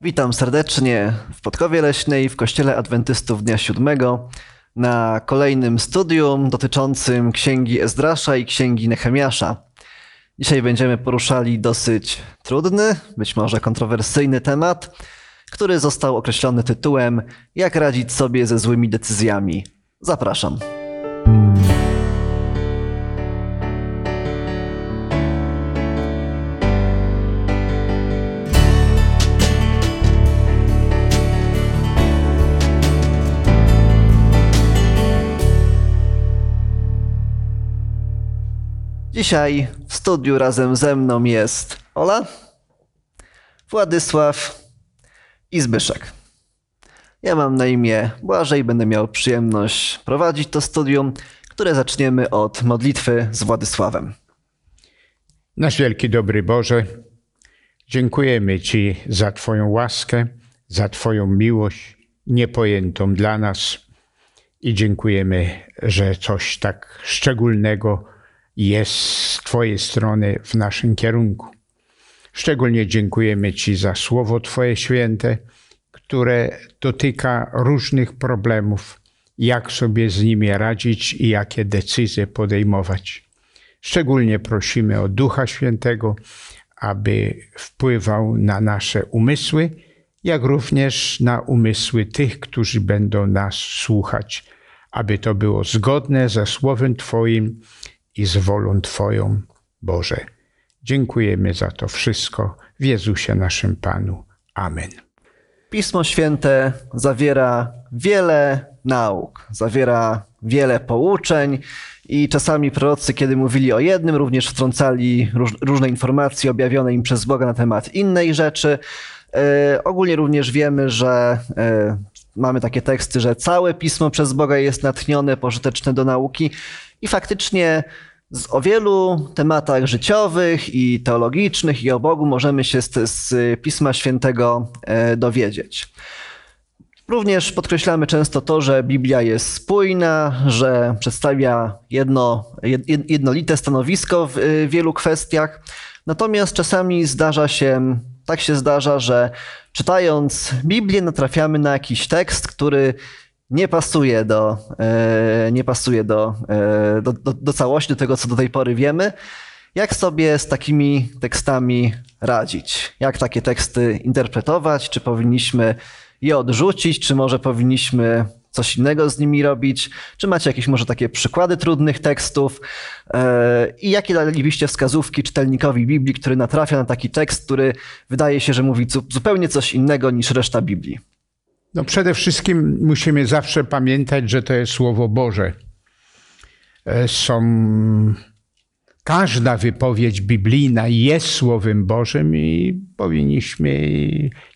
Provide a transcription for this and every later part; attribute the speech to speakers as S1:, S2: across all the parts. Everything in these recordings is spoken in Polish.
S1: Witam serdecznie w Podkowie Leśnej w Kościele Adwentystów Dnia Siódmego na kolejnym studium dotyczącym Księgi Ezdrasza i Księgi Nehemiasza. Dzisiaj będziemy poruszali dosyć trudny, być może kontrowersyjny temat, który został określony tytułem Jak radzić sobie ze złymi decyzjami. Zapraszam. Dzisiaj w studiu razem ze mną jest Ola, Władysław i Zbyszek. Ja mam na imię Błażej, będę miał przyjemność prowadzić to studium, które zaczniemy od modlitwy z Władysławem.
S2: Nasz wielki dobry Boże, dziękujemy Ci za Twoją łaskę, za Twoją miłość niepojętą dla nas i dziękujemy, że coś tak szczególnego jest z Twojej strony w naszym kierunku. Szczególnie dziękujemy Ci za Słowo Twoje święte, które dotyka różnych problemów, jak sobie z nimi radzić i jakie decyzje podejmować. Szczególnie prosimy o Ducha Świętego, aby wpływał na nasze umysły, jak również na umysły tych, którzy będą nas słuchać, aby to było zgodne ze Słowem Twoim i z wolą Twoją, Boże. Dziękujemy za to wszystko w Jezusie naszym Panu. Amen.
S1: Pismo Święte zawiera wiele nauk, zawiera wiele pouczeń i czasami prorocy, kiedy mówili o jednym, również wtrącali róż, różne informacje objawione im przez Boga na temat innej rzeczy. E, ogólnie również wiemy, że e, mamy takie teksty, że całe pismo przez Boga jest natchnione, pożyteczne do nauki i faktycznie z, o wielu tematach życiowych i teologicznych i o Bogu możemy się z, z Pisma Świętego e, dowiedzieć. Również podkreślamy często to, że Biblia jest spójna, że przedstawia jedno, jednolite stanowisko w wielu kwestiach. Natomiast czasami zdarza się, tak się zdarza, że czytając Biblię natrafiamy na jakiś tekst, który nie pasuje do, e, nie pasuje do, e, do, do, do całości, do tego, co do tej pory wiemy. Jak sobie z takimi tekstami radzić? Jak takie teksty interpretować? Czy powinniśmy je odrzucić, czy może powinniśmy coś innego z nimi robić? Czy macie jakieś może takie przykłady trudnych tekstów? E, I jakie dalibyście wskazówki czytelnikowi Biblii, który natrafia na taki tekst, który wydaje się, że mówi zupełnie coś innego niż reszta Biblii?
S2: No przede wszystkim musimy zawsze pamiętać, że to jest Słowo Boże. E, są każda wypowiedź biblijna jest Słowem Bożym i powinniśmy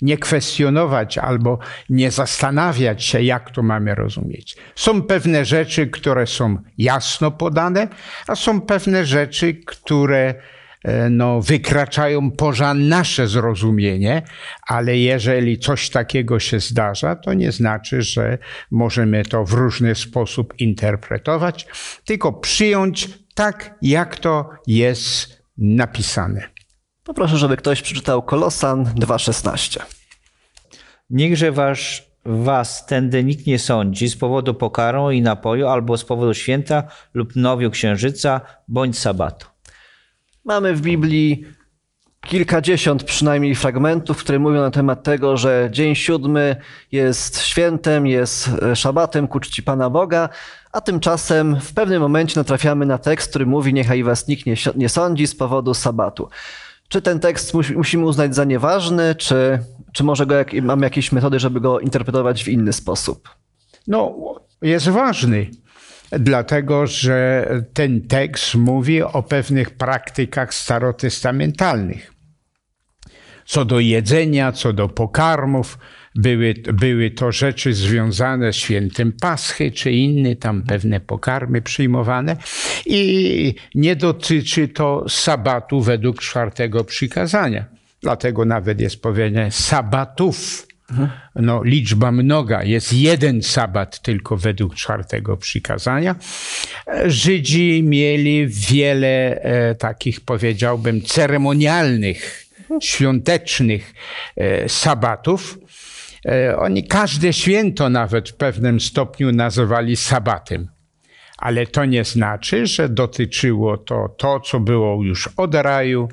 S2: nie kwestionować albo nie zastanawiać się, jak to mamy rozumieć. Są pewne rzeczy, które są jasno podane, a są pewne rzeczy, które no, wykraczają poza nasze zrozumienie, ale jeżeli coś takiego się zdarza, to nie znaczy, że możemy to w różny sposób interpretować, tylko przyjąć tak, jak to jest napisane.
S1: Poproszę, żeby ktoś przeczytał Kolosan 2,16.
S3: Niechże wasz was tędy nikt nie sądzi z powodu pokarą i napoju, albo z powodu święta lub nowiu księżyca, bądź sabatu.
S1: Mamy w Biblii kilkadziesiąt przynajmniej fragmentów, które mówią na temat tego, że dzień siódmy jest świętem, jest e, szabatem ku czci Pana Boga, a tymczasem w pewnym momencie natrafiamy na tekst, który mówi niechaj was nikt nie, nie sądzi z powodu sabatu. Czy ten tekst musimy uznać za nieważny, czy, czy może go jak, mamy jakieś metody, żeby go interpretować w inny sposób?
S2: No, jest ważny dlatego że ten tekst mówi o pewnych praktykach starotestamentalnych. Co do jedzenia, co do pokarmów, były, były to rzeczy związane z świętem Paschy czy inne tam pewne pokarmy przyjmowane i nie dotyczy to sabatu według czwartego przykazania. Dlatego nawet jest powiedziane sabatów no, liczba mnoga, jest jeden sabat tylko według czwartego przykazania. Żydzi mieli wiele e, takich, powiedziałbym, ceremonialnych świątecznych e, sabatów. E, oni każde święto nawet w pewnym stopniu nazywali sabatem ale to nie znaczy, że dotyczyło to to, co było już od raju,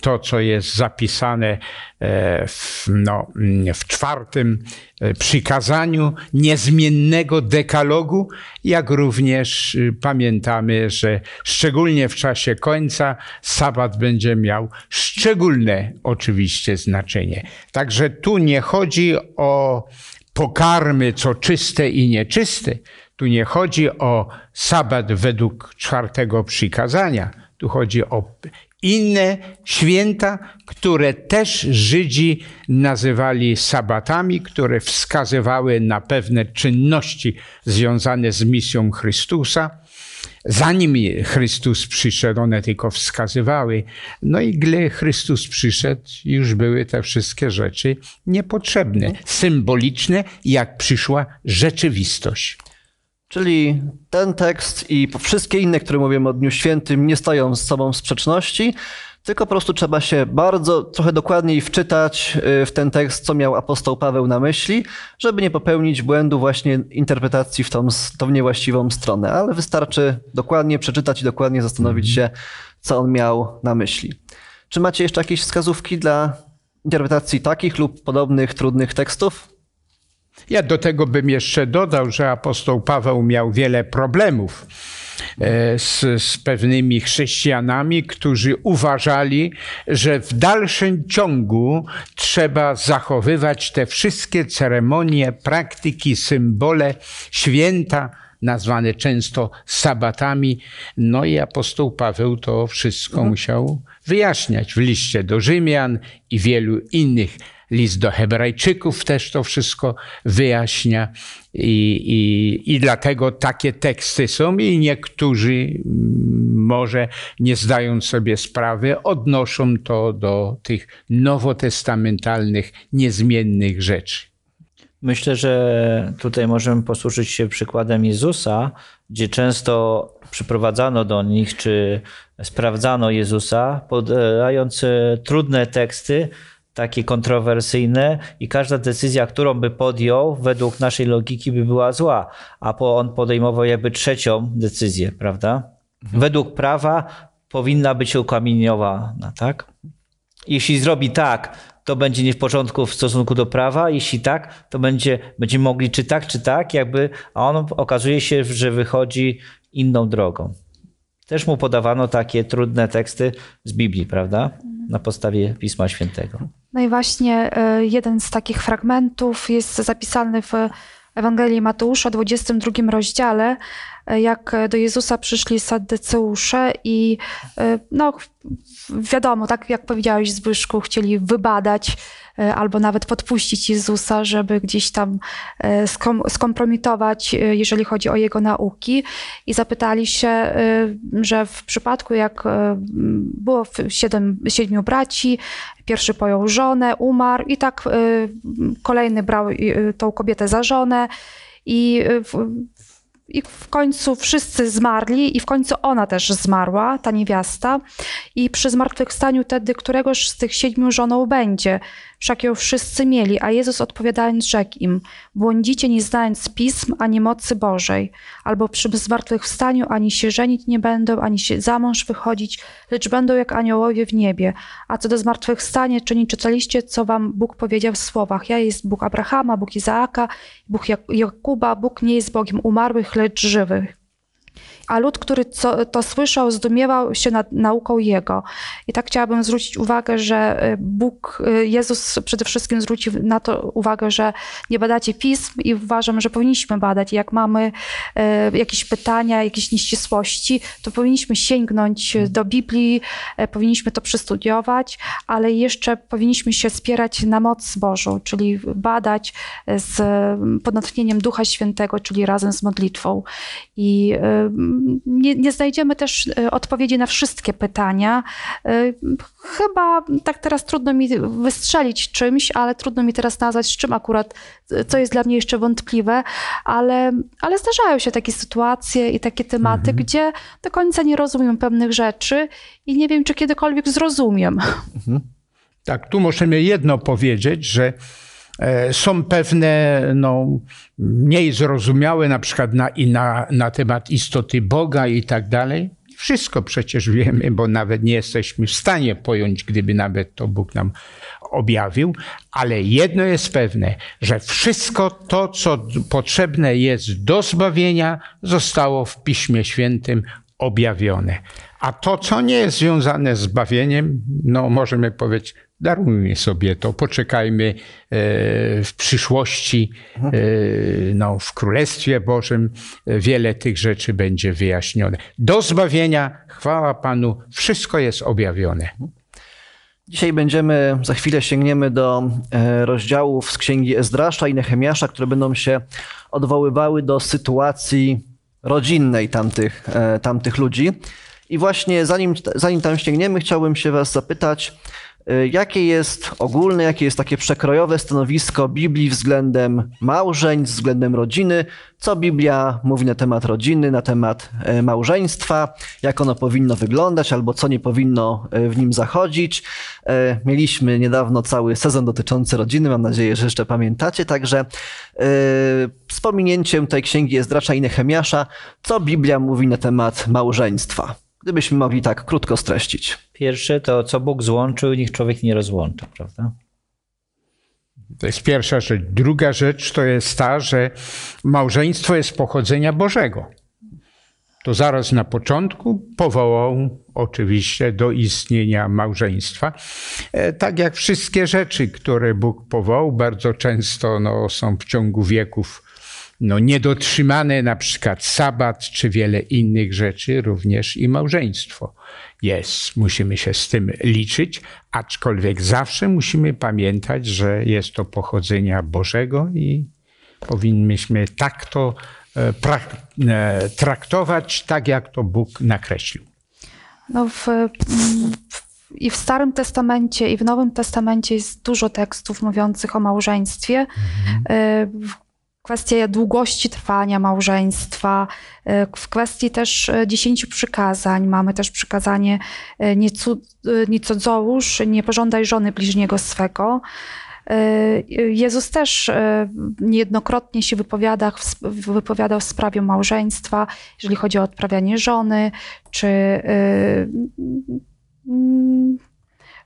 S2: to, co jest zapisane e, w, no, w czwartym e, przykazaniu niezmiennego dekalogu, jak również y, pamiętamy, że szczególnie w czasie końca sabat będzie miał szczególne oczywiście znaczenie. Także tu nie chodzi o pokarmy, co czyste i nieczyste, tu nie chodzi o sabat według czwartego przykazania. Tu chodzi o inne święta, które też Żydzi nazywali sabatami, które wskazywały na pewne czynności związane z misją Chrystusa. Zanim Chrystus przyszedł, one tylko wskazywały. No i gdy Chrystus przyszedł, już były te wszystkie rzeczy niepotrzebne, symboliczne, jak przyszła rzeczywistość.
S1: Czyli ten tekst i wszystkie inne, które mówimy o Dniu Świętym, nie stoją z sobą w sprzeczności, tylko po prostu trzeba się bardzo, trochę dokładniej wczytać y, w ten tekst, co miał apostoł Paweł na myśli, żeby nie popełnić błędu właśnie interpretacji w tą, tą niewłaściwą stronę. Ale wystarczy dokładnie przeczytać i dokładnie zastanowić się, co on miał na myśli. Czy macie jeszcze jakieś wskazówki dla interpretacji takich lub podobnych trudnych tekstów?
S2: Ja do tego bym jeszcze dodał, że apostoł Paweł miał wiele problemów e, z, z pewnymi chrześcijanami, którzy uważali, że w dalszym ciągu trzeba zachowywać te wszystkie ceremonie, praktyki, symbole, święta, nazwane często sabatami. No i apostoł Paweł to wszystko mhm. musiał wyjaśniać w liście do Rzymian i wielu innych list do Hebrajczyków też to wszystko wyjaśnia. I, i, I dlatego takie teksty są, i niektórzy mm, może nie zdając sobie sprawy, odnoszą to do tych nowotestamentalnych, niezmiennych rzeczy.
S3: Myślę, że tutaj możemy posłużyć się przykładem Jezusa, gdzie często przyprowadzano do nich, czy sprawdzano Jezusa, podając trudne teksty, takie kontrowersyjne i każda decyzja, którą by podjął, według naszej logiki by była zła, a on podejmował jakby trzecią decyzję, prawda? Mhm. Według prawa powinna być ukamieniowana, tak? Jeśli zrobi tak, to będzie nie w porządku w stosunku do prawa, jeśli tak, to będzie, będziemy mogli czy tak, czy tak, jakby, a on okazuje się, że wychodzi inną drogą. Też mu podawano takie trudne teksty z Biblii, prawda? Na podstawie Pisma Świętego.
S4: No i właśnie e, jeden z takich fragmentów jest zapisany w Ewangelii Mateusza, 22 rozdziale, jak do Jezusa przyszli Saddyceusze i e, no, wiadomo, tak jak powiedziałeś Zbyszku, chcieli wybadać E, albo nawet podpuścić Jezusa, żeby gdzieś tam e, skompromitować, e, jeżeli chodzi o jego nauki. I zapytali się, że w przypadku, jak było siedem, siedmiu braci, pierwszy pojął żonę, umarł, i tak kolejny brał tą kobietę za żonę. I i w końcu wszyscy zmarli, i w końcu ona też zmarła, ta niewiasta. I przy zmartwychwstaniu wtedy któregoś z tych siedmiu żoną będzie. Wszak ją wszyscy mieli, a Jezus odpowiadając rzekł im, błądzicie nie znając pism ani mocy Bożej, albo przy zmartwychwstaniu ani się żenić nie będą, ani się za mąż wychodzić, lecz będą jak aniołowie w niebie. A co do zmartwychwstania, czy nie czytaliście, co wam Bóg powiedział w słowach? Ja jest Bóg Abrahama, Bóg Izaaka, Bóg Jakuba, Bóg nie jest Bogiem umarłych, lecz żywych a lud, który to słyszał, zdumiewał się nad nauką Jego. I tak chciałabym zwrócić uwagę, że y, Bóg, y, Jezus przede wszystkim zwrócił na to uwagę, że nie badacie pism i uważam, że powinniśmy badać. Jak mamy y, jakieś pytania, jakieś nieścisłości, to powinniśmy sięgnąć do Biblii, powinniśmy to przystudiować, ale jeszcze powinniśmy się spierać na moc Bożą, czyli badać z podnatchnieniem Ducha Świętego, czyli razem z modlitwą. I nie, nie znajdziemy też e, odpowiedzi na wszystkie pytania. E, chyba tak teraz trudno mi wystrzelić czymś, ale trudno mi teraz nazwać, z czym akurat, co jest dla mnie jeszcze wątpliwe, ale, ale zdarzają się takie sytuacje i takie tematy, mhm. gdzie do końca nie rozumiem pewnych rzeczy i nie wiem, czy kiedykolwiek zrozumiem. Mhm.
S2: Tak, tu możemy jedno powiedzieć, że e, są pewne no, mniej zrozumiałe na przykład na, i na, na temat istoty Boga i tak dalej. Wszystko przecież wiemy, bo nawet nie jesteśmy w stanie pojąć, gdyby nawet to Bóg nam objawił, ale jedno jest pewne, że wszystko to, co potrzebne jest do zbawienia, zostało w Piśmie Świętym objawione. A to, co nie jest związane z zbawieniem, no możemy powiedzieć, darujmy sobie to, poczekajmy e, w przyszłości, e, no, w Królestwie Bożym wiele tych rzeczy będzie wyjaśnione. Do zbawienia, chwała Panu, wszystko jest objawione.
S1: Dzisiaj będziemy, za chwilę sięgniemy do e, rozdziałów z księgi Ezdrasza i Nehemiasza, które będą się odwoływały do sytuacji rodzinnej tamtych, tamtych ludzi. I właśnie zanim, zanim tam sięgniemy, chciałbym się Was zapytać, jakie jest ogólne, jakie jest takie przekrojowe stanowisko Biblii względem małżeństw, względem rodziny, co Biblia mówi na temat rodziny, na temat y, małżeństwa, jak ono powinno wyglądać albo co nie powinno y, w nim zachodzić. Mieliśmy niedawno cały sezon dotyczący rodziny, mam nadzieję, że jeszcze pamiętacie, także z pominięciem tej księgi Ezdrasza i Nehemiasza, co Biblia mówi na temat małżeństwa. Gdybyśmy mogli tak krótko streścić.
S3: Pierwsze to, co Bóg złączył, niech człowiek nie rozłącza, prawda?
S2: To jest pierwsza rzecz. Druga rzecz to jest ta, że małżeństwo jest pochodzenia Bożego. To zaraz na początku powołał oczywiście do istnienia małżeństwa. E, tak jak wszystkie rzeczy, które Bóg powołał, bardzo często no, są w ciągu wieków no, niedotrzymane na przykład sabat czy wiele innych rzeczy, również i małżeństwo jest. Musimy się z tym liczyć, aczkolwiek zawsze musimy pamiętać, że jest to pochodzenia Bożego i powinniśmy tak to e, e, traktować, tak jak to Bóg nakreślił.
S4: No w, w i w Starym Testamencie, i w Nowym Testamencie jest dużo tekstów mówiących o małżeństwie. Mhm. E, kwestie długości trwania małżeństwa, e, w kwestii też e, dziesięciu przykazań. Mamy też przykazanie e, nie, nie cudzołóż, nie pożądaj żony bliźniego swego. Jezus też niejednokrotnie się wypowiada, wypowiadał w sprawie małżeństwa, jeżeli chodzi o odprawianie żony, czy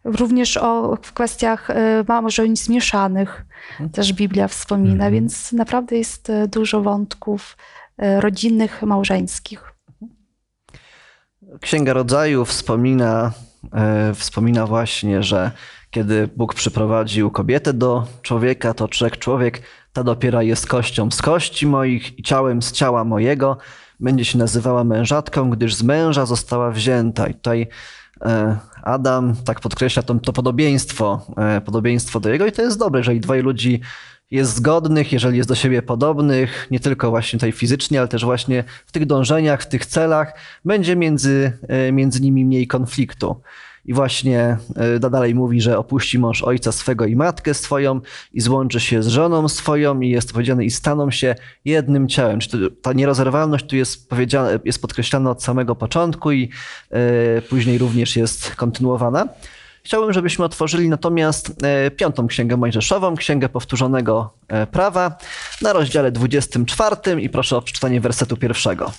S4: Również o, w kwestiach e, małżeństw mieszanych mhm. też Biblia wspomina, mhm. więc naprawdę jest e, dużo wątków e, rodzinnych, małżeńskich.
S1: Księga Rodzaju wspomina, wspomina właśnie, że kiedy Bóg przyprowadził kobietę do człowieka, to człowiek, człowiek ta dopiero jest kością z kości moich i ciałem z ciała mojego. Będzie się nazywała mężatką, gdyż z męża została wzięta. I tutaj Adam tak podkreśla to, to podobieństwo, e, podobieństwo do jego i to jest dobre, jeżeli dwoje ludzi jest zgodnych, jeżeli jest do siebie podobnych, nie tylko właśnie tutaj fizycznie, ale też właśnie w tych dążeniach, w tych celach, będzie między, e, między nimi mniej konfliktu. I właśnie e, dalej mówi, że opuści mąż ojca swego i matkę swoją i złączy się z żoną swoją i jest powiedziane i staną się jednym ciałem. Czy ta nierozerwalność tu jest powiedziana, jest podkreślana od samego początku i e, później również jest kontynuowana. Chciałbym, żebyśmy otworzyli natomiast e, piątą księgę Mojżeszową, księgę powtórzonego prawa, na rozdziale 24 i proszę o przeczytanie wersetu pierwszego.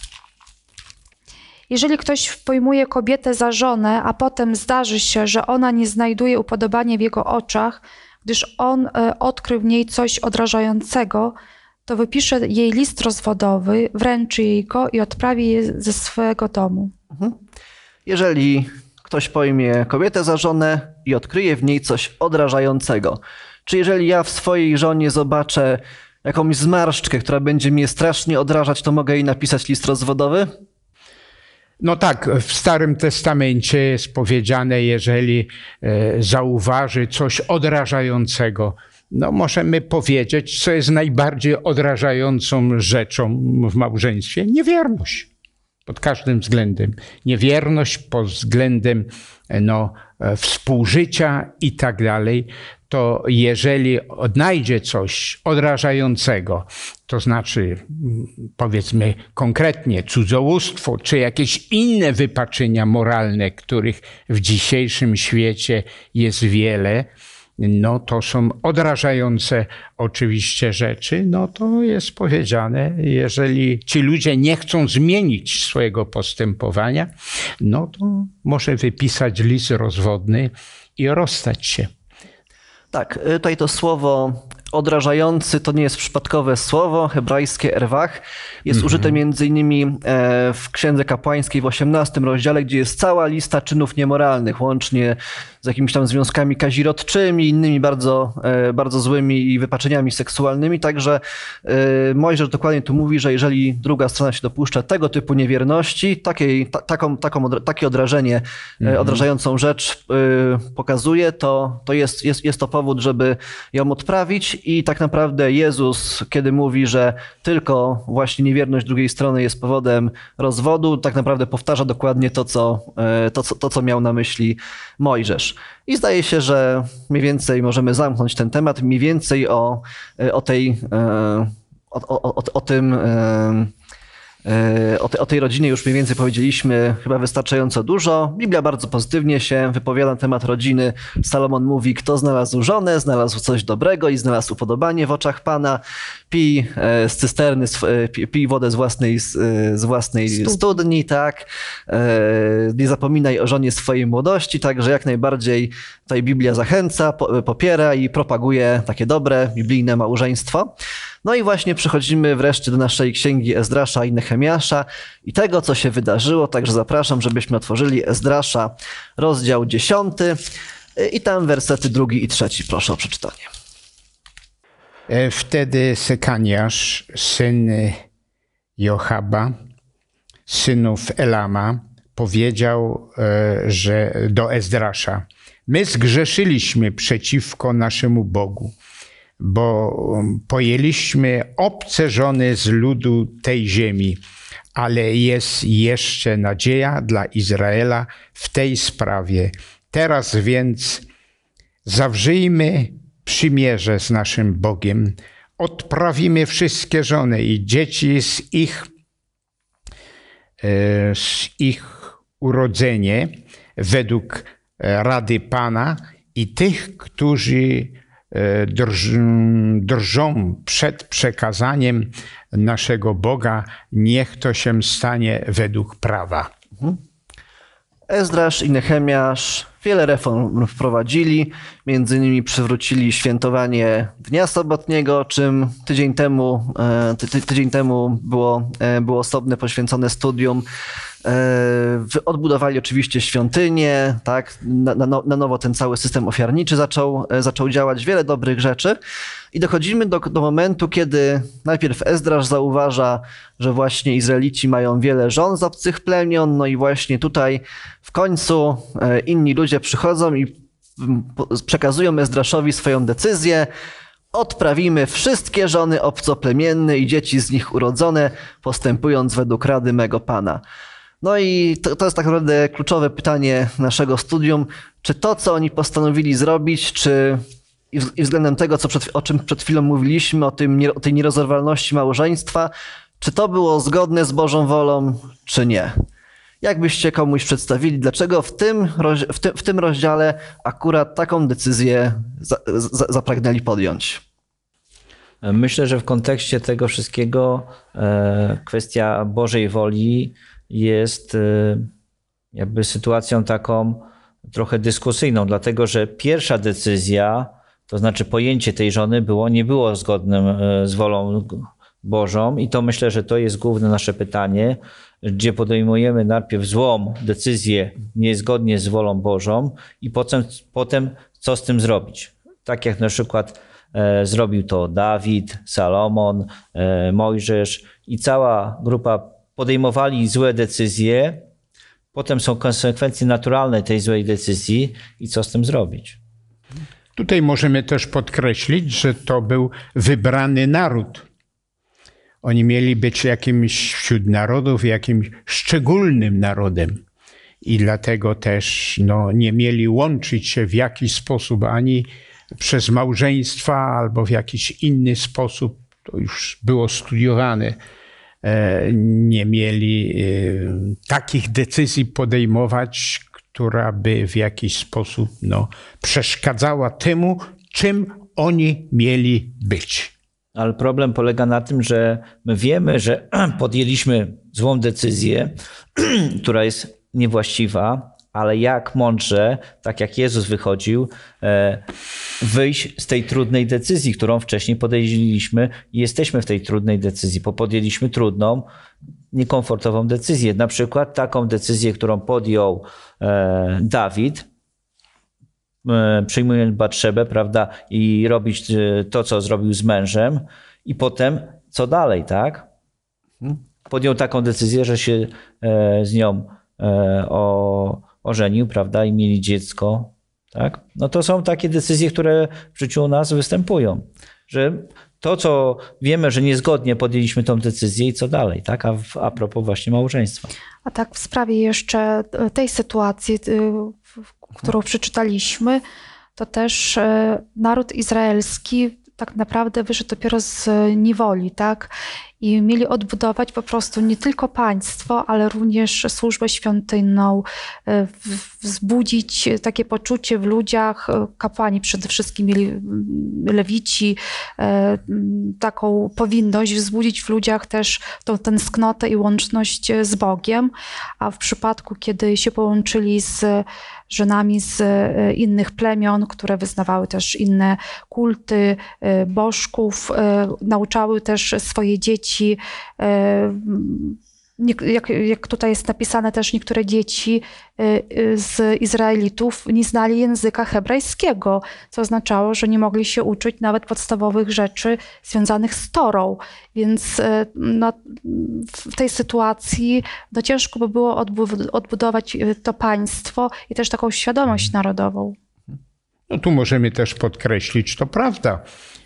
S4: Jeżeli ktoś pojmuje kobietę za żonę, a potem zdarzy się, że ona nie znajduje upodobania w jego oczach, gdyż on e, odkrył w niej coś odrażającego, to wypisze jej list rozwodowy, wręczy jej go i odprawi je ze swojego domu. Mhm.
S1: Jeżeli ktoś pojmie kobietę za żonę i odkryje w niej coś odrażającego, czy jeżeli ja w swojej żonie zobaczę jakąś zmarszczkę, która będzie mnie strasznie odrażać, to mogę jej napisać list rozwodowy?
S2: No tak, w Starym Testamencie jest powiedziane, jeżeli e, zauważy coś odrażającego, no możemy powiedzieć, co jest najbardziej odrażającą rzeczą w małżeństwie? Niewierność. Pod każdym względem. Niewierność pod względem no, e, współżycia i tak dalej. To jeżeli odnajdzie coś odrażającego, to znaczy powiedzmy konkretnie cudzołóstwo, czy jakieś inne wypaczenia moralne, których w dzisiejszym świecie jest wiele, no to są odrażające oczywiście rzeczy, no to jest powiedziane, jeżeli ci ludzie nie chcą zmienić swojego postępowania, no to może wypisać list rozwodny i rozstać się.
S1: Tak, y, tutaj to słowo odrażający to nie jest przypadkowe słowo, hebrajskie erwach. Jest
S2: Mhm.
S1: użyte między innymi e, w Księdze Kapłańskiej w 18 rozdziale, gdzie jest cała lista czynów niemoralnych, łącznie z jakimiś tam związkami kazirodczymi, innymi bardzo, e, bardzo złymi i wypaczeniami seksualnymi. Także e, Mojżesz dokładnie tu mówi, że jeżeli druga strona się dopuszcza tego typu niewierności, takiej, ta, taką, taką, takie odrażenie, e, odrażającą rzecz pokazuje, to, to jest, jest, jest to powód, żeby ją odprawić i tak naprawdę Jezus, kiedy mówi, że tylko właśnie niewierność drugiej strony jest powodem rozwodu, tak naprawdę powtarza dokładnie to, co, e, to, co, to, co miał na myśli Mojżesz. I zdaje się, że mniej więcej możemy zamknąć ten temat, mniej więcej o, e, o tej, e, o, o, o, o tym, o, te, o tej rodzinie już mniej więcej powiedzieliśmy chyba wystarczająco dużo. Biblia bardzo pozytywnie się wypowiada na temat rodziny. Salomon mówi, kto znalazł żonę, znalazł coś dobrego i znalazł upodobanie w oczach Pana. Pij e, z cysterny, e, pi- pij wodę z własnej, z, e, własnej
S4: Studni.
S1: studni, tak. E, Nie zapominaj o żonie swojej młodości, także jak najbardziej tutaj Biblia zachęca, po- popiera i propaguje takie dobre, biblijne małżeństwo. No i właśnie przechodzimy wreszcie do naszej księgi Ezdrasza i Nehemiasza i tego, co się wydarzyło, także zapraszam, żebyśmy otworzyli Ezdrasza, rozdział 10 i tam wersety drugi i trzeci. Proszę o przeczytanie.
S2: E, Wtedy Sekaniasz, syn Johaba, synów Elama, powiedział e, że do Ezdrasza: My zgrzeszyliśmy przeciwko naszemu Bogu, bo pojęliśmy obce żony z ludu tej ziemi, ale jest jeszcze nadzieja dla Izraela w tej sprawie. Teraz więc Zawrzyjmy przymierze z naszym Bogiem, odprawimy wszystkie żony i dzieci z ich, e, z ich urodzenie według e, rady Pana i tych, którzy drż- drżą przed przekazaniem naszego Boga, niech to się stanie według prawa.
S1: Ezdrasz i Nehemiasz wiele reform wprowadzili, między innymi przywrócili świętowanie Dnia Sobotniego, czym tydzień temu, e, ty, tydzień temu było, e, było osobne poświęcone studium. E, Odbudowali oczywiście świątynię, tak? na, na, na nowo ten cały system ofiarniczy zaczął, e, zaczął działać, wiele dobrych rzeczy. I dochodzimy do, do momentu, kiedy najpierw Ezdrasz zauważa, że właśnie Izraelici mają wiele żon z obcych plemion, no i właśnie tutaj w końcu e, inni ludzie przychodzą i przekazują Ezdraszowi swoją decyzję. Odprawimy wszystkie żony obcoplemienne i dzieci z nich urodzone, postępując według rady mego Pana. No i to, to jest tak naprawdę kluczowe pytanie naszego studium. Czy to, co oni postanowili zrobić, czy i i względem tego, co przed, o czym przed chwilą mówiliśmy, o, tym, o tej nierozerwalności małżeństwa, czy to było zgodne z Bożą wolą, czy nie? Jak byście komuś przedstawili, dlaczego w tym, w tym, w tym rozdziale akurat taką decyzję za, za, zapragnęli podjąć?
S3: Myślę, że w kontekście tego wszystkiego e, kwestia Bożej woli jest e, jakby sytuacją taką trochę dyskusyjną, dlatego że pierwsza decyzja, to znaczy pojęcie tej żony było, nie było zgodnym e, z wolą Bożą i to myślę, że to jest główne nasze pytanie, gdzie podejmujemy najpierw złą decyzję niezgodnie z wolą Bożą i potem, potem co z tym zrobić. Tak jak na przykład e, zrobił to Dawid, Salomon, e, Mojżesz i cała grupa podejmowali złe decyzje, potem są konsekwencje naturalne tej złej decyzji i co z tym zrobić.
S2: Tutaj możemy też podkreślić, że to był wybrany naród. Oni mieli być jakimś wśród narodów, jakimś szczególnym narodem. I dlatego też no, nie mieli łączyć się w jakiś sposób ani przez małżeństwa albo w jakiś inny sposób, to już było studiowane, nie mieli e, takich decyzji podejmować, która by w jakiś sposób no, przeszkadzała temu, czym oni mieli być.
S3: Ale problem polega na tym, że my wiemy, że podjęliśmy złą decyzję, która jest niewłaściwa, ale jak mądrze, tak jak Jezus wychodził, e, wyjść z tej trudnej decyzji, którą wcześniej podjęliśmy i jesteśmy w tej trudnej decyzji, bo podjęliśmy trudną, niekomfortową decyzję. Na przykład taką decyzję, którą podjął e, Dawid, e, przyjmując Batrzebę, prawda, i robić to, co zrobił z mężem i potem co dalej, tak? Podjął taką decyzję, że się z nią o ożenił, prawda, i mieli dziecko, tak? No to są takie decyzje, które w życiu u nas występują, że to, co wiemy, że niezgodnie podjęliśmy tą decyzję i co dalej, tak? A, w, a propos właśnie małżeństwa.
S4: A tak w sprawie jeszcze tej sytuacji, y, którą przeczytaliśmy, to też y, naród izraelski tak naprawdę wyszedł dopiero z niewoli, tak? I mieli odbudować po prostu nie tylko państwo, ale również służbę świątynną, e, wzbudzić takie poczucie w ludziach. E, kapłani przede wszystkim mm, lewici, e, taką powinność wzbudzić w ludziach też tą tęsknotę i łączność z Bogiem, a w przypadku, kiedy się połączyli z żonami z e, innych plemion, które wyznawały też inne kulty, e, bożków, e, nauczały też swoje dzieci jak, jak tutaj jest napisane też niektóre dzieci y, y, z Izraelitów nie znali języka hebrajskiego, co oznaczało, że nie mogli się uczyć nawet podstawowych rzeczy związanych z Torą. Więc y, no, w tej sytuacji no, ciężko by było odbudować to państwo i też taką świadomość narodową.
S2: No tu możemy też podkreślić, to prawda,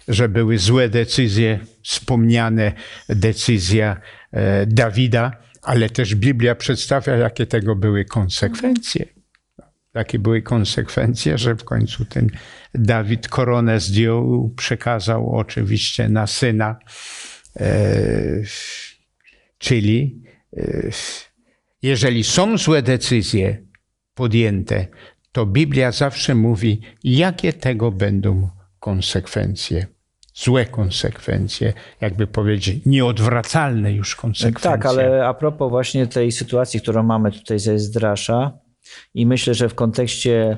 S2: że były złe decyzje, wspomniane decyzja e, Dawida, ale też Biblia przedstawia, jakie tego były konsekwencje. Jakie były konsekwencje, że w końcu ten Dawid koronę zdjął, przekazał oczywiście na syna. E, czyli e, jeżeli są złe decyzje podjęte, to Biblia zawsze mówi, jakie tego będą konsekwencje złe konsekwencje, jakby powiedzieć, nieodwracalne już konsekwencje.
S3: Tak, ale a propos właśnie tej sytuacji, którą mamy tutaj ze Zdrasza i myślę, że w kontekście,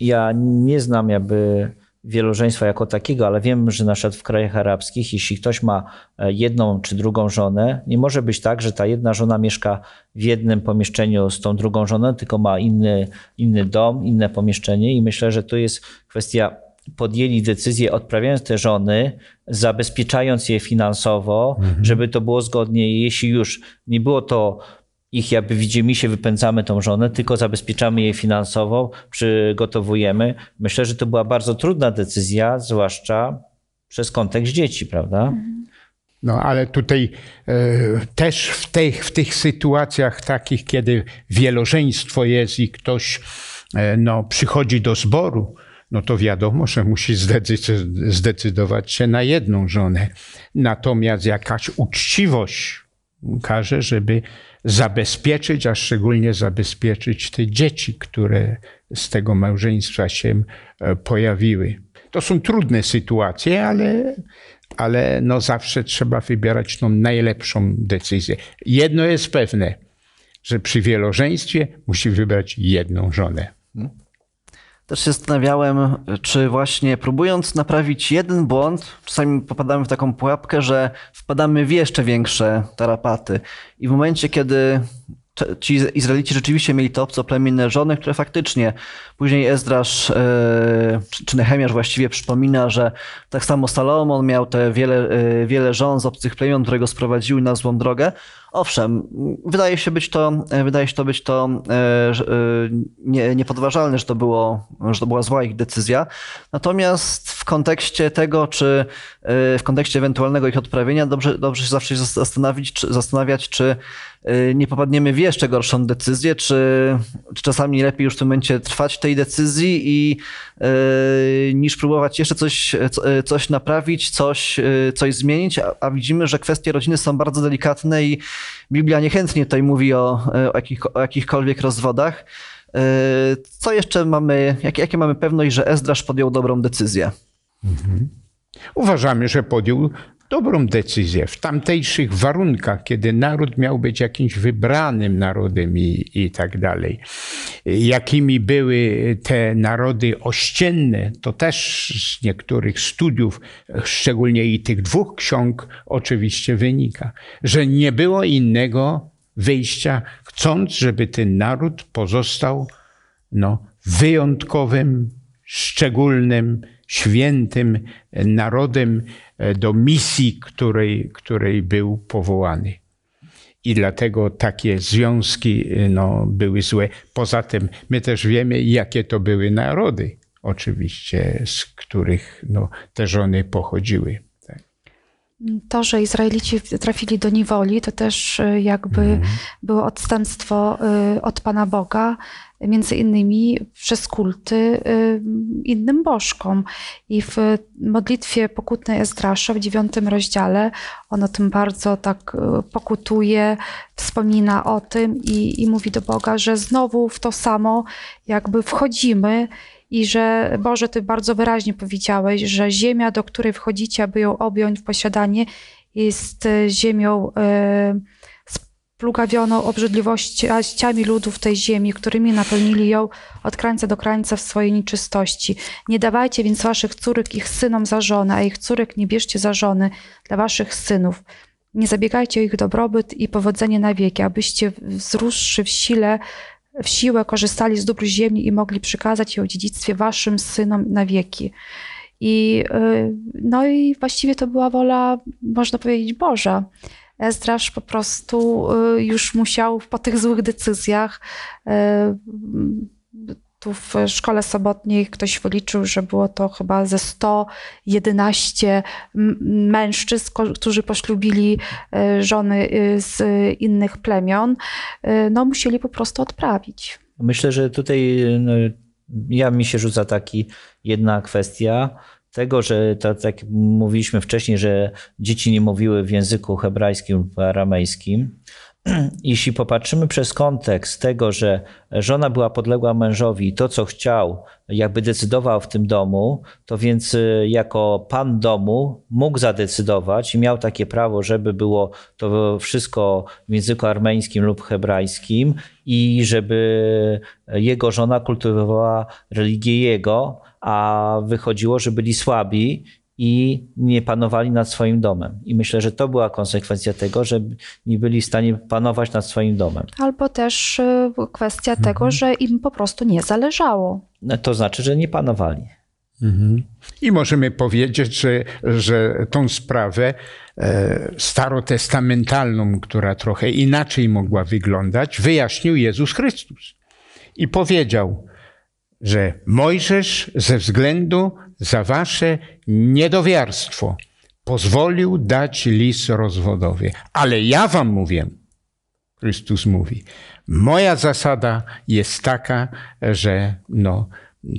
S3: ja nie znam jakby wielożeństwa jako takiego, ale wiem, że na przykład w krajach arabskich, jeśli ktoś ma e, jedną czy drugą żonę, nie może być tak, że ta jedna żona mieszka w jednym pomieszczeniu z tą drugą żoną, tylko ma inny, inny dom, inne pomieszczenie i myślę, że to jest kwestia podjęli decyzję, odprawiając te żony, zabezpieczając je finansowo, mhm. żeby to było zgodnie. Jeśli już nie było to ich jakby widzimy się, wypędzamy tą żonę, tylko zabezpieczamy je finansowo, przygotowujemy. Myślę, że to była bardzo trudna decyzja, zwłaszcza przez kontekst dzieci, prawda?
S2: No ale tutaj e, też w tych, w tych sytuacjach takich, kiedy wielożeństwo jest i ktoś e, no, przychodzi do zboru, no to wiadomo, że musi zdecydować się na jedną żonę. Natomiast jakaś uczciwość każe, żeby zabezpieczyć, a szczególnie zabezpieczyć te dzieci, które z tego małżeństwa się e, pojawiły. To są trudne sytuacje, ale, ale no zawsze trzeba wybierać tą najlepszą decyzję. Jedno jest pewne, że przy wielożeństwie musi wybrać jedną żonę.
S1: Też się zastanawiałem, czy właśnie próbując naprawić jeden błąd, czasami popadamy w taką pułapkę, że wpadamy w jeszcze większe tarapaty. I w momencie, kiedy ci Izraelici rzeczywiście mieli te obcoplemienne żony, które faktycznie później Ezdrasz e, czy Nehemiasz właściwie przypomina, że tak samo Salomon miał te wiele, e, wiele żon z obcych plemion, które go sprowadziły na złą drogę. Owszem, wydaje się być to, wydaje się to być to e, nie, niepodważalne, że to, było, że to była zła ich decyzja. Natomiast w kontekście tego, czy w kontekście ewentualnego ich odprawienia, dobrze, dobrze się zawsze zastanowić, czy, zastanawiać, czy nie popadniemy w jeszcze gorszą decyzję, czy, czy czasami lepiej już w tym momencie trwać tej decyzji i niż próbować jeszcze coś, coś naprawić, coś, y, coś zmienić, a, widzimy, że kwestie rodziny są bardzo delikatne i Biblia niechętnie tutaj mówi o, o, jakich, o jakichkolwiek rozwodach. Co jeszcze mamy, jak, jakie mamy pewność, że Ezdrasz podjął dobrą decyzję?
S2: Mhm. Uważamy, że podjął dobrą decyzję w tamtejszych warunkach, kiedy naród miał być jakimś wybranym narodem i, i tak dalej. Jakimi były te narody ościenne, to też z niektórych studiów, szczególnie i tych dwóch ksiąg, oczywiście wynika, że nie było innego wyjścia, chcąc, żeby ten naród pozostał no, wyjątkowym, szczególnym, świętym narodem do misji, której, której był powołany. I dlatego takie związki e, no, były złe. Poza tym my też wiemy, jakie to były narody, oczywiście, z których no, te żony pochodziły. Tak.
S4: To, że Izraelici trafili do niewoli, to też e, jakby mhm. było odstępstwo od Pana Boga między innymi przez kulty y, innym bożkom. I w modlitwie pokutnej Ezdrasza w dziewiątym rozdziale on o tym bardzo tak y, pokutuje, wspomina o tym i, i mówi do Boga, że znowu w to samo jakby wchodzimy i że Boże, Ty bardzo wyraźnie powiedziałeś, że ziemia, do której wchodzicie, aby ją objąć w posiadanie, jest y, ziemią plugawioną obrzydliwościami ludów tej ziemi, którymi napełnili ją od krańca do krańca w swojej nieczystości. Nie dawajcie więc waszych córek ich synom za żonę, a ich córek nie bierzcie za żony dla waszych synów. Nie zabiegajcie o ich dobrobyt i powodzenie na wieki, abyście wzrósłszy w sile, w siłę korzystali z dóbr ziemi i mogli przekazać ją dziedzictwie waszym synom na wieki. I, y, no i właściwie to była wola, można powiedzieć, Boża. Ezdrasz po prostu y, już musiał po tych złych decyzjach y, tu w szkole sobotniej ktoś wyliczył, że było to chyba ze 111 mężczyzn, którzy poślubili y, żony z innych plemion, no musieli po prostu odprawić.
S3: Myślę, że tutaj no, ja mi się rzuca taki jedna kwestia, tego, że tak jak mówiliśmy wcześniej, że dzieci nie mówiły w języku hebrajskim lub aramejskim. Jeśli popatrzymy przez kontekst tego, że żona była podległa mężowi i to, co chciał, jakby decydował w tym domu, to więc y, jako pan domu mógł zadecydować i miał takie prawo, żeby było to wszystko w języku armeńskim lub hebrajskim i żeby jego żona kultywowała religię jego, a wychodziło, że byli słabi i nie panowali nad swoim domem. I myślę, że to była konsekwencja tego, że nie byli w stanie panować nad swoim domem.
S4: Albo też y, kwestia mhm. tego, że im po prostu nie zależało.
S3: No, to znaczy, że nie panowali.
S2: Mhm. I możemy powiedzieć, że, że tą sprawę e, starotestamentalną, która trochę inaczej mogła wyglądać, wyjaśnił Jezus Chrystus. I powiedział, że Mojżesz ze względu za wasze niedowiarstwo pozwolił dać lis rozwodowy. Ale ja wam mówię, Chrystus mówi, moja zasada jest taka, że no,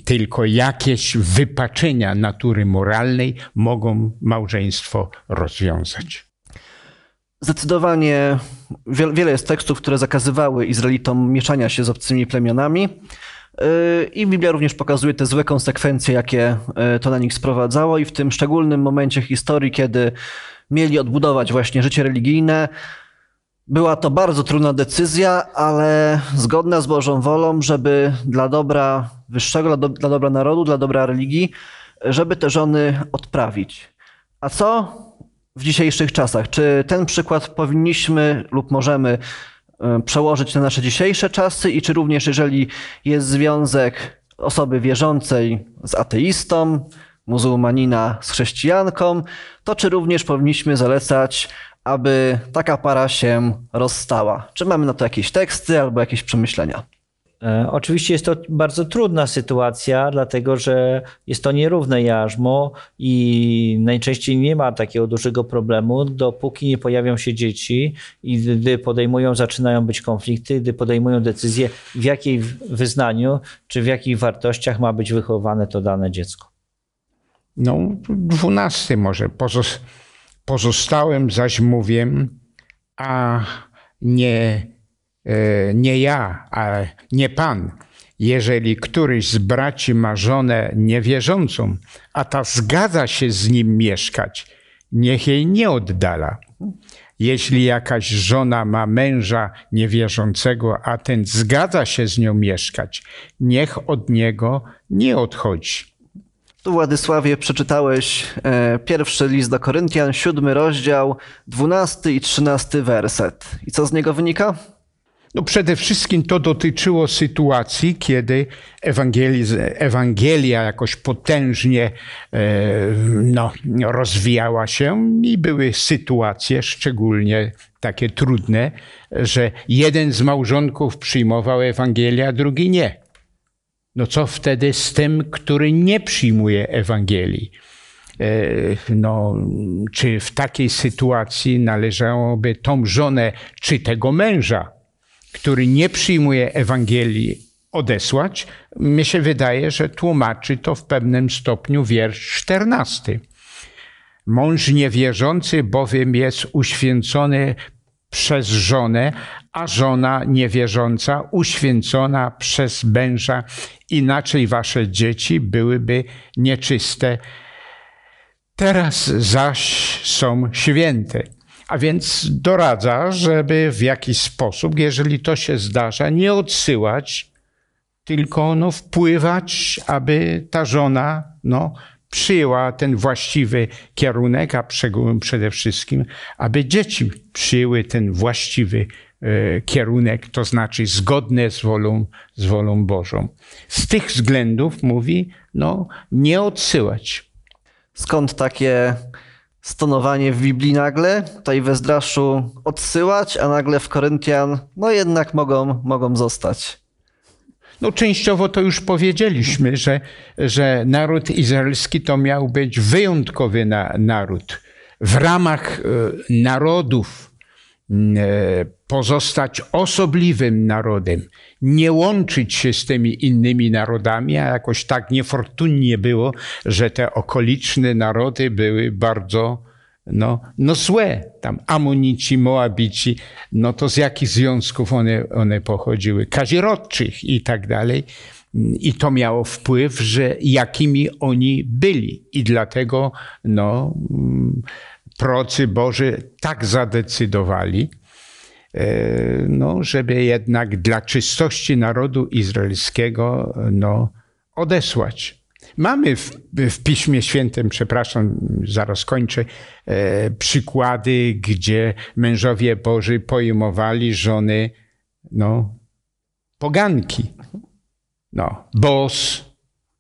S2: tylko jakieś wypaczenia natury moralnej mogą małżeństwo rozwiązać.
S1: Zdecydowanie wiele jest tekstów, które zakazywały Izraelitom mieszania się z obcymi plemionami. Yy, I Biblia również pokazuje te złe konsekwencje, jakie yy, to na nich sprowadzało, i w tym szczególnym momencie historii, kiedy mieli odbudować właśnie życie religijne, była to bardzo trudna decyzja, ale zgodna z Bożą wolą, żeby dla dobra wyższego, dla, dla dobra narodu, dla dobra religii, żeby te żony odprawić. A co w dzisiejszych czasach? Czy ten przykład powinniśmy lub możemy przełożyć na nasze dzisiejsze czasy i czy również jeżeli jest związek osoby wierzącej z ateistą, muzułmanina z chrześcijanką, to czy również powinniśmy zalecać, aby taka para się rozstała? Czy mamy na to jakieś teksty albo jakieś przemyślenia?
S3: E, Oczywiście jest to bardzo trudna sytuacja, dlatego że jest to nierówne jarzmo i najczęściej nie ma takiego dużego problemu, dopóki nie pojawią się dzieci i gdy podejmują, zaczynają być konflikty, gdy podejmują decyzję, w jakiej wyznaniu czy w jakich wartościach ma być wychowane to dane dziecko.
S2: No, dwunasty może. Pozos- pozostałem zaś mówię, a nie, nie ja, a nie Pan. Jeżeli któryś z braci ma żonę niewierzącą, a ta zgadza się z nim mieszkać, niech jej nie oddala. Jeśli jakaś żona ma męża niewierzącego, a ten zgadza się z nią mieszkać, niech od niego nie odchodzi.
S1: Tu, Władysławie, przeczytałeś e, pierwszy list do Koryntian, siódmy rozdział, dwunasty i trzynasty werset. I co z niego wynika?
S2: No przede wszystkim to dotyczyło sytuacji, kiedy Ewangelia jakoś potężnie e, no, rozwijała się i były sytuacje szczególnie takie trudne, że jeden z małżonków przyjmował Ewangelię, a drugi nie. No co wtedy z tym, który nie przyjmuje Ewangelii? E, No, czy w takiej sytuacji należałoby tą żonę czy tego męża, który nie przyjmuje Ewangelii, odesłać? Mi się wydaje, że tłumaczy to w pewnym stopniu wiersz 14. Mąż niewierzący bowiem jest uświęcony przez żonę, a żona niewierząca uświęcona przez męża, inaczej wasze dzieci byłyby nieczyste. Teraz zaś są święte. A więc doradza, żeby w jakiś sposób, jeżeli to się zdarza, nie odsyłać, tylko no, wpływać, aby ta żona no, przyjęła ten właściwy kierunek, a przede wszystkim, aby dzieci przyjęły ten właściwy e, kierunek, to znaczy zgodne z wolą, z wolą Bożą. Z tych względów mówi, no, nie odsyłać.
S1: Skąd takie stonowanie w Biblii nagle? Tutaj w Ezdraszu odsyłać, a nagle w Koryntian, no jednak mogą, mogą zostać.
S2: No, częściowo to już powiedzieliśmy, że, że naród izraelski to miał być wyjątkowy na, naród. W ramach e, narodów pozostać osobliwym narodem, nie łączyć się z tymi innymi narodami, a jakoś tak niefortunnie było, że te okoliczne narody były bardzo no, no złe. Tam Amonici, Moabici, no to z jakich związków one, one pochodziły? Kazirodczych i tak dalej. I to miało wpływ, że jakimi oni byli. I dlatego no, mm, procy Boży tak zadecydowali, e, no, żeby jednak dla czystości narodu izraelskiego no, odesłać. Mamy w, w Piśmie Świętym, przepraszam, zaraz kończę, e, przykłady, gdzie mężowie Boży pojmowali żony no, poganki. No, Boaz,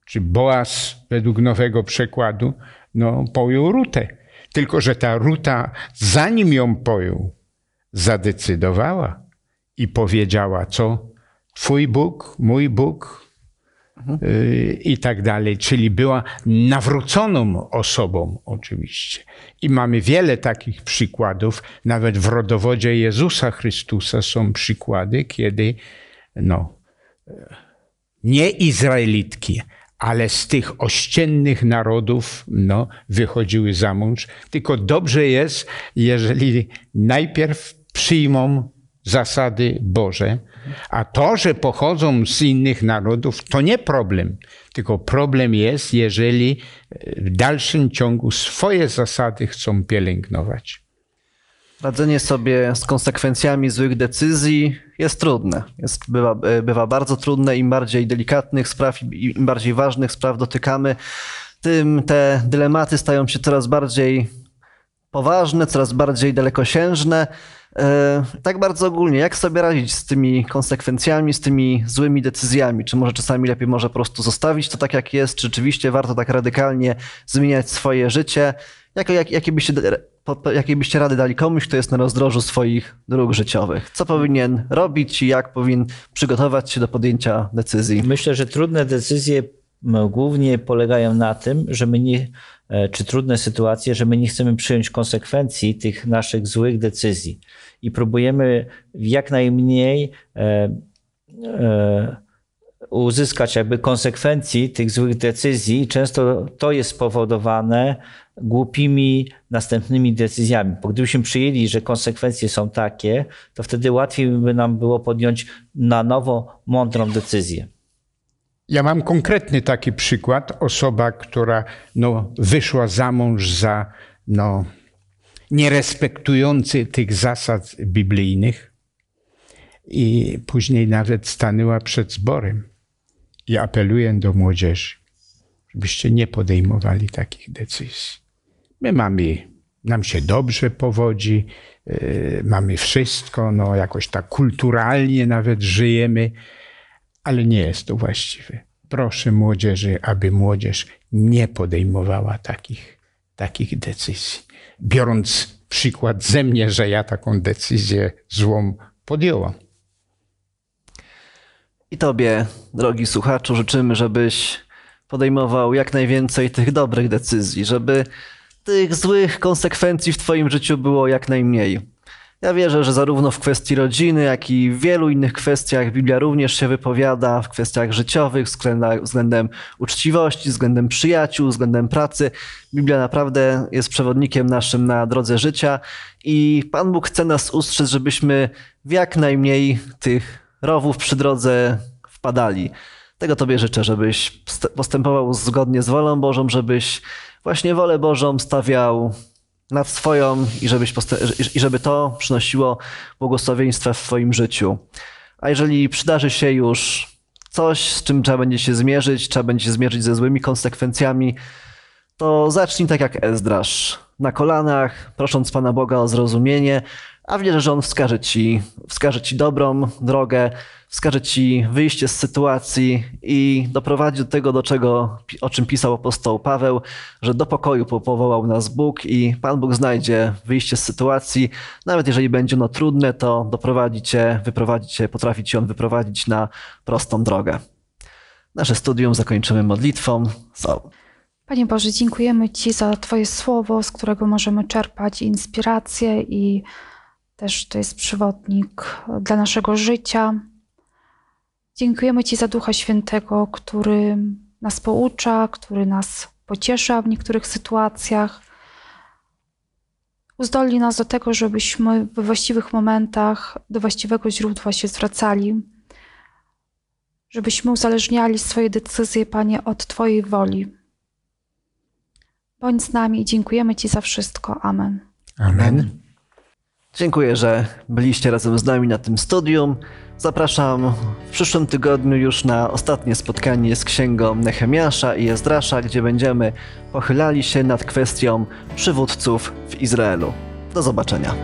S2: czy Boaz według nowego przekładu, no, pojął Rutę. Tylko, że ta Ruta, zanim ją pojął, zadecydowała i powiedziała, co? Twój Bóg, mój Bóg, y, i tak dalej, czyli była nawróconą osobą oczywiście. I mamy wiele takich przykładów, nawet w rodowodzie Jezusa Chrystusa są przykłady, kiedy no, nie Izraelitki, ale z tych ościennych narodów no, wychodziły za mąż. Tylko dobrze jest, jeżeli najpierw przyjmą zasady Boże, a to, że pochodzą z innych narodów, to nie problem. Tylko problem jest, jeżeli w dalszym ciągu swoje zasady chcą pielęgnować.
S1: Radzenie sobie z konsekwencjami złych decyzji jest trudne. Jest, bywa, bywa bardzo trudne. Im bardziej delikatnych spraw, im bardziej ważnych spraw dotykamy, tym te dylematy stają się coraz bardziej poważne, coraz bardziej dalekosiężne. E, tak bardzo ogólnie, jak sobie radzić z tymi konsekwencjami, z tymi złymi decyzjami? Czy może czasami lepiej może po prostu zostawić to tak, jak jest? Czy rzeczywiście warto tak radykalnie zmieniać swoje życie? Jak, jak, jakie, byście, jakie byście rady dali komuś, kto jest na rozdrożu swoich dróg życiowych? Co powinien robić i jak powinien przygotować się do podjęcia decyzji?
S3: Myślę, że trudne decyzje głównie polegają na tym, że my nie, czy trudne sytuacje, że my nie chcemy przyjąć konsekwencji tych naszych złych decyzji i próbujemy jak najmniej e, e, uzyskać jakby konsekwencji tych złych decyzji. Często to jest spowodowane głupimi następnymi decyzjami. Bo gdybyśmy przyjęli, że konsekwencje są takie, to wtedy łatwiej by nam było podjąć na nowo mądrą decyzję.
S2: Ja mam konkretny taki przykład. Osoba, która no, wyszła za mąż za no, nierespektujący tych zasad biblijnych i później nawet stanęła przed zborem. I apeluję do młodzieży, żebyście nie podejmowali takich decyzji. My mamy, nam się dobrze powodzi, yy, mamy wszystko, no jakoś tak kulturalnie nawet żyjemy, ale nie jest to właściwe. Proszę młodzieży, aby młodzież nie podejmowała takich, takich decyzji. Biorąc przykład ze mnie, że ja taką decyzję złą podjąłam.
S1: I Tobie, drogi słuchaczu, życzymy, żebyś podejmował jak najwięcej tych dobrych decyzji, żeby tych złych konsekwencji w Twoim życiu było jak najmniej. Ja wierzę, że zarówno w kwestii rodziny, jak i w wielu innych kwestiach Biblia również się wypowiada, w kwestiach życiowych, względem, uczciwości, względem przyjaciół, względem pracy. Biblia naprawdę jest przewodnikiem naszym na drodze życia i Pan Bóg chce nas ustrzec, żebyśmy w jak najmniej tych rowów przy drodze wpadali. Tego Tobie życzę, żebyś postępował zgodnie z wolą Bożą, żebyś właśnie wolę Bożą stawiał nad swoją i, żebyś i żeby to przynosiło błogosławieństwa w Twoim życiu. A jeżeli przydarzy się już coś, z czym trzeba będzie się zmierzyć, trzeba będzie się zmierzyć ze złymi konsekwencjami, to zacznij tak jak Ezdrasz, na kolanach, prosząc Pana Boga o zrozumienie, a wierzę, że On wskaże ci, wskaże ci dobrą drogę, wskaże ci wyjście z sytuacji i doprowadzi do tego, do czego, o czym pisał apostoł Paweł, że do pokoju powołał nas Bóg i Pan Bóg znajdzie wyjście z sytuacji. Nawet jeżeli będzie ono trudne, to doprowadzi cię, wyprowadzi cię, potrafi ci On wyprowadzić na prostą drogę. Nasze studium zakończymy modlitwą. So.
S4: Panie Boże, dziękujemy Ci za Twoje słowo, z którego możemy czerpać inspirację i też to jest przewodnik dla naszego życia. Dziękujemy Ci za Ducha Świętego, który nas poucza, który nas pociesza w niektórych sytuacjach. Uzdolni nas do tego, żebyśmy we właściwych momentach do właściwego źródła się zwracali, żebyśmy uzależniali swoje decyzje, Panie, od Twojej woli. Bądź z nami i dziękujemy Ci za wszystko. Amen.
S2: Amen.
S1: Dziękuję, że byliście razem z nami na tym studium. Zapraszam w przyszłym tygodniu już na ostatnie spotkanie z księgą Nehemiasza i Ezdrasza, gdzie będziemy pochylali się nad kwestią przywódców w Izraelu. Do zobaczenia.